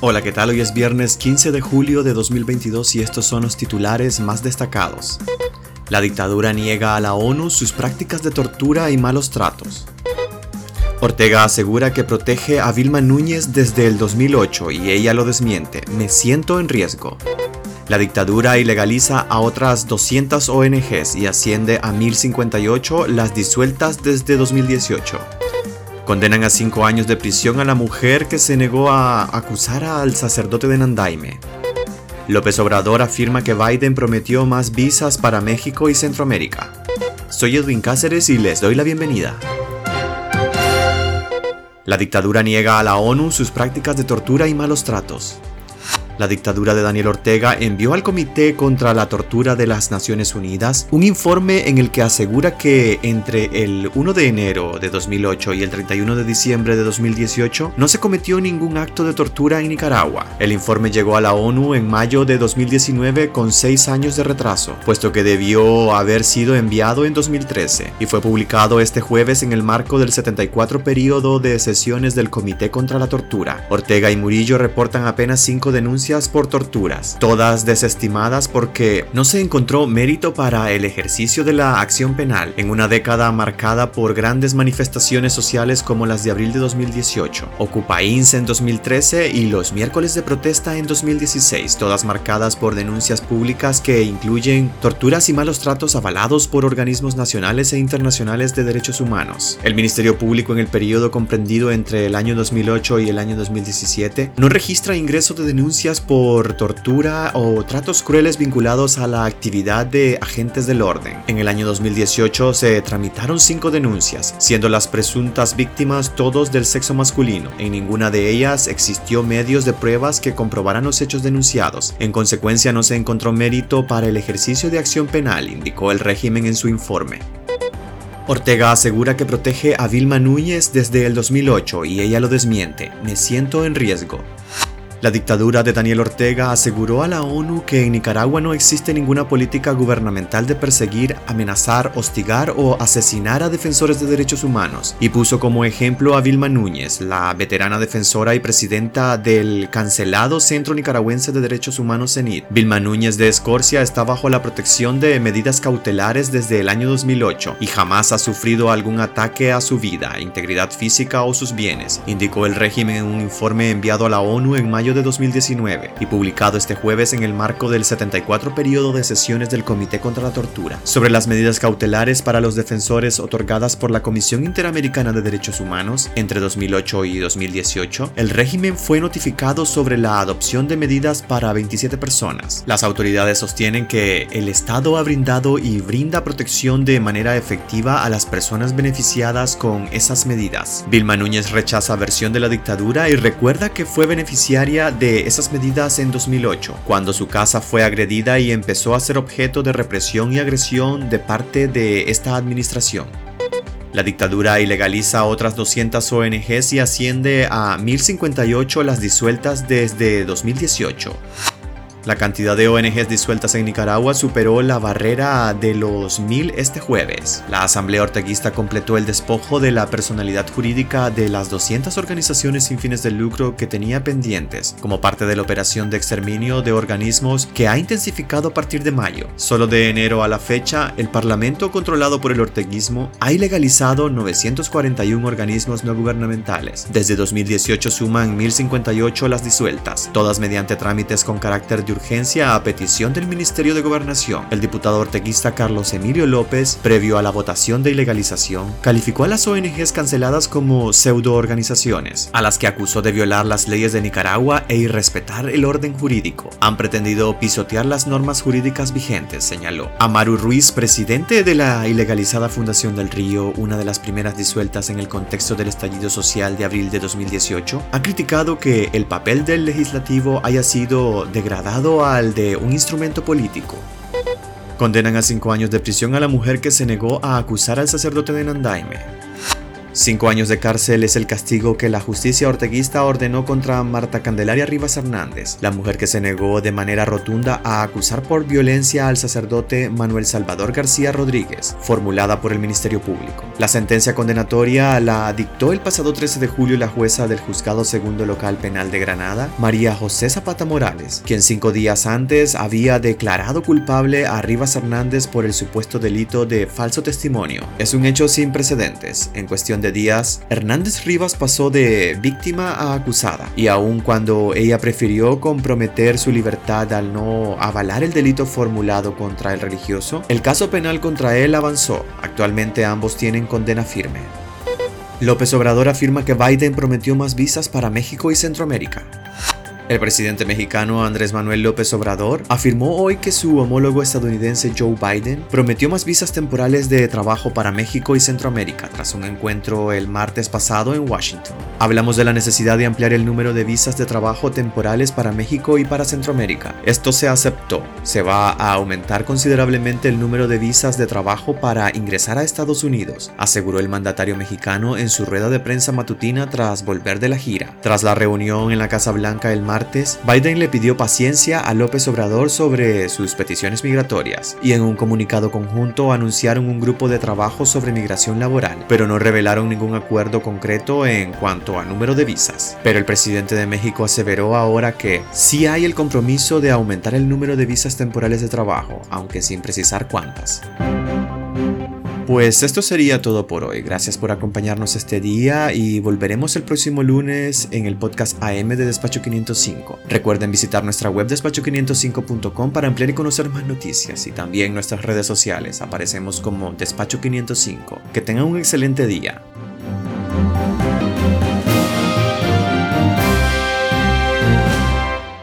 Hola, ¿qué tal? Hoy es viernes 15 de julio de 2022 y estos son los titulares más destacados. La dictadura niega a la ONU sus prácticas de tortura y malos tratos. Ortega asegura que protege a Vilma Núñez desde el 2008 y ella lo desmiente. Me siento en riesgo. La dictadura ilegaliza a otras 200 ONGs y asciende a 1058 las disueltas desde 2018. Condenan a cinco años de prisión a la mujer que se negó a acusar al sacerdote de Nandaime. López Obrador afirma que Biden prometió más visas para México y Centroamérica. Soy Edwin Cáceres y les doy la bienvenida. La dictadura niega a la ONU sus prácticas de tortura y malos tratos la dictadura de Daniel Ortega envió al Comité contra la Tortura de las Naciones Unidas un informe en el que asegura que entre el 1 de enero de 2008 y el 31 de diciembre de 2018 no se cometió ningún acto de tortura en Nicaragua. El informe llegó a la ONU en mayo de 2019 con seis años de retraso, puesto que debió haber sido enviado en 2013 y fue publicado este jueves en el marco del 74 periodo de sesiones del Comité contra la Tortura. Ortega y Murillo reportan apenas cinco denuncias por torturas, todas desestimadas porque no se encontró mérito para el ejercicio de la acción penal en una década marcada por grandes manifestaciones sociales como las de abril de 2018, Ocupa INSE en 2013 y los miércoles de protesta en 2016, todas marcadas por denuncias públicas que incluyen torturas y malos tratos avalados por organismos nacionales e internacionales de derechos humanos. El Ministerio Público en el periodo comprendido entre el año 2008 y el año 2017 no registra ingreso de denuncias por tortura o tratos crueles vinculados a la actividad de agentes del orden. En el año 2018 se tramitaron cinco denuncias, siendo las presuntas víctimas todos del sexo masculino. En ninguna de ellas existió medios de pruebas que comprobaran los hechos denunciados. En consecuencia no se encontró mérito para el ejercicio de acción penal, indicó el régimen en su informe. Ortega asegura que protege a Vilma Núñez desde el 2008 y ella lo desmiente. Me siento en riesgo. La dictadura de Daniel Ortega aseguró a la ONU que en Nicaragua no existe ninguna política gubernamental de perseguir, amenazar, hostigar o asesinar a defensores de derechos humanos y puso como ejemplo a Vilma Núñez, la veterana defensora y presidenta del cancelado Centro Nicaragüense de Derechos Humanos CENIT. Vilma Núñez de Escorcia está bajo la protección de medidas cautelares desde el año 2008 y jamás ha sufrido algún ataque a su vida, integridad física o sus bienes, indicó el régimen en un informe enviado a la ONU en mayo de 2019 y publicado este jueves en el marco del 74 periodo de sesiones del Comité contra la Tortura sobre las medidas cautelares para los defensores otorgadas por la Comisión Interamericana de Derechos Humanos entre 2008 y 2018, el régimen fue notificado sobre la adopción de medidas para 27 personas. Las autoridades sostienen que el Estado ha brindado y brinda protección de manera efectiva a las personas beneficiadas con esas medidas. Vilma Núñez rechaza versión de la dictadura y recuerda que fue beneficiaria de esas medidas en 2008, cuando su casa fue agredida y empezó a ser objeto de represión y agresión de parte de esta administración. La dictadura ilegaliza otras 200 ONGs y asciende a 1058 las disueltas desde 2018. La cantidad de ONGs disueltas en Nicaragua superó la barrera de los mil este jueves. La Asamblea Orteguista completó el despojo de la personalidad jurídica de las 200 organizaciones sin fines de lucro que tenía pendientes, como parte de la operación de exterminio de organismos que ha intensificado a partir de mayo. Solo de enero a la fecha, el Parlamento controlado por el orteguismo ha ilegalizado 941 organismos no gubernamentales. Desde 2018 suman 1058 las disueltas, todas mediante trámites con carácter de urgencia a petición del Ministerio de Gobernación. El diputado orteguista Carlos Emilio López, previo a la votación de ilegalización, calificó a las ONGs canceladas como pseudoorganizaciones, a las que acusó de violar las leyes de Nicaragua e irrespetar el orden jurídico. Han pretendido pisotear las normas jurídicas vigentes, señaló. Amaru Ruiz, presidente de la ilegalizada Fundación del Río, una de las primeras disueltas en el contexto del estallido social de abril de 2018, ha criticado que el papel del legislativo haya sido degradado al de un instrumento político. Condenan a cinco años de prisión a la mujer que se negó a acusar al sacerdote de Nandaime. Cinco años de cárcel es el castigo que la justicia orteguista ordenó contra Marta Candelaria Rivas Hernández, la mujer que se negó de manera rotunda a acusar por violencia al sacerdote Manuel Salvador García Rodríguez, formulada por el Ministerio Público. La sentencia condenatoria la dictó el pasado 13 de julio la jueza del Juzgado Segundo Local Penal de Granada, María José Zapata Morales, quien cinco días antes había declarado culpable a Rivas Hernández por el supuesto delito de falso testimonio. Es un hecho sin precedentes. En cuestión de días, Hernández Rivas pasó de víctima a acusada, y aun cuando ella prefirió comprometer su libertad al no avalar el delito formulado contra el religioso, el caso penal contra él avanzó. Actualmente ambos tienen condena firme. López Obrador afirma que Biden prometió más visas para México y Centroamérica. El presidente mexicano Andrés Manuel López Obrador afirmó hoy que su homólogo estadounidense Joe Biden prometió más visas temporales de trabajo para México y Centroamérica tras un encuentro el martes pasado en Washington. Hablamos de la necesidad de ampliar el número de visas de trabajo temporales para México y para Centroamérica. Esto se aceptó. Se va a aumentar considerablemente el número de visas de trabajo para ingresar a Estados Unidos, aseguró el mandatario mexicano en su rueda de prensa matutina tras volver de la gira. Tras la reunión en la Casa Blanca el Biden le pidió paciencia a López Obrador sobre sus peticiones migratorias y en un comunicado conjunto anunciaron un grupo de trabajo sobre migración laboral, pero no revelaron ningún acuerdo concreto en cuanto a número de visas. Pero el presidente de México aseveró ahora que sí hay el compromiso de aumentar el número de visas temporales de trabajo, aunque sin precisar cuántas. Pues esto sería todo por hoy. Gracias por acompañarnos este día y volveremos el próximo lunes en el podcast AM de Despacho 505. Recuerden visitar nuestra web despacho505.com para ampliar y conocer más noticias y también nuestras redes sociales. Aparecemos como Despacho 505. Que tengan un excelente día.